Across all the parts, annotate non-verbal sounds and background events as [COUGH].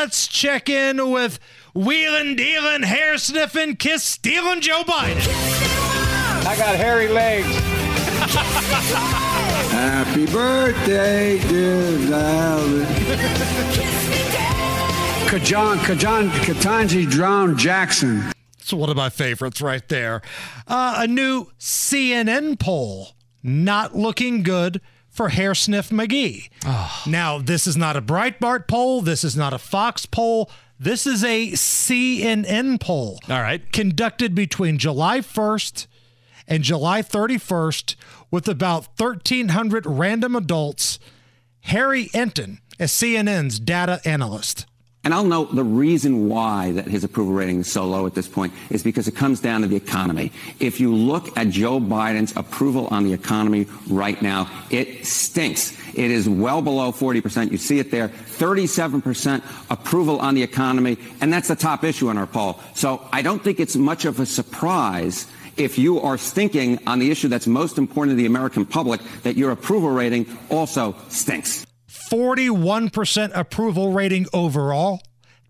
let's check in with wheeling, dealing, hair sniffing, kiss stealing Joe Biden. I got hairy legs. Happy birthday, dear Valerie. Kajan, Kajan, Katanji drowned Jackson. It's one of my favorites right there. Uh, a new CNN poll not looking good for Hair Sniff McGee. Oh. Now, this is not a Breitbart poll. This is not a Fox poll. This is a CNN poll. All right. Conducted between July 1st and July 31st with about 1,300 random adults. Harry Enten is CNN's data analyst. And I'll note the reason why that his approval rating is so low at this point is because it comes down to the economy. If you look at Joe Biden's approval on the economy right now, it stinks. It is well below 40%. You see it there. 37% approval on the economy. And that's the top issue in our poll. So I don't think it's much of a surprise if you are stinking on the issue that's most important to the American public that your approval rating also stinks. 41% approval rating overall,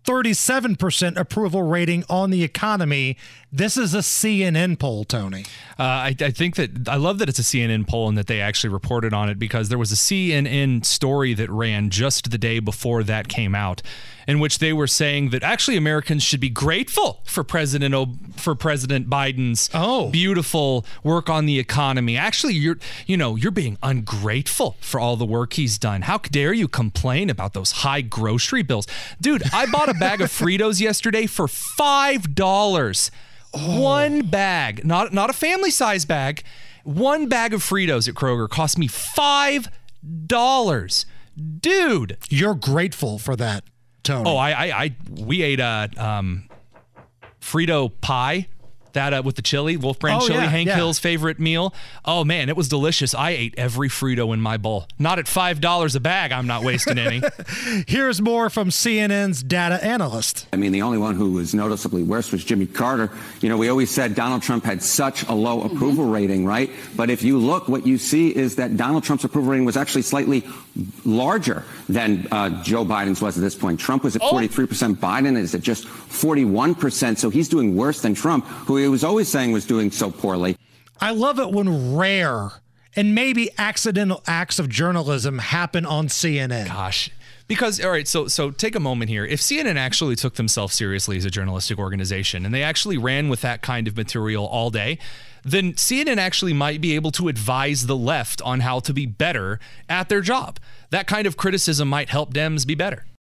37% approval rating on the economy. This is a CNN poll, Tony. Uh, I, I think that I love that it's a CNN poll and that they actually reported on it because there was a CNN story that ran just the day before that came out, in which they were saying that actually Americans should be grateful for President o- for President Biden's Oh. beautiful work on the economy. Actually, you're you know you're being ungrateful for all the work he's done. How dare you complain about those high grocery bills, dude? I bought a bag of [LAUGHS] Fritos yesterday for five dollars. Oh. One bag, not not a family size bag. One bag of Fritos at Kroger cost me five dollars, dude. You're grateful for that, Tony. Oh, I, I, I we ate a um, Frito pie. That uh, with the chili, Wolf Brand Oh, chili, yeah, Hank yeah. Hill's favorite meal. Oh man, it was delicious. I ate every Frito in my bowl. Not at five dollars a bag. I'm not wasting any. [LAUGHS] Here's more from CNN's data analyst. I mean, the only one who was noticeably worse was Jimmy Carter. You know, we always said Donald Trump had such a low approval rating, right? But if you look, what you see is that Donald Trump's approval rating was actually slightly larger than uh, Joe Biden's was at this point. Trump was at 43%. Biden is at just 41%. So he's doing worse than Trump, who he was always saying was doing so poorly. I love it when rare and maybe accidental acts of journalism happen on CNN. Gosh. Because all right, so so take a moment here. If CNN actually took themselves seriously as a journalistic organization and they actually ran with that kind of material all day, then CNN actually might be able to advise the left on how to be better at their job. That kind of criticism might help Dems be better.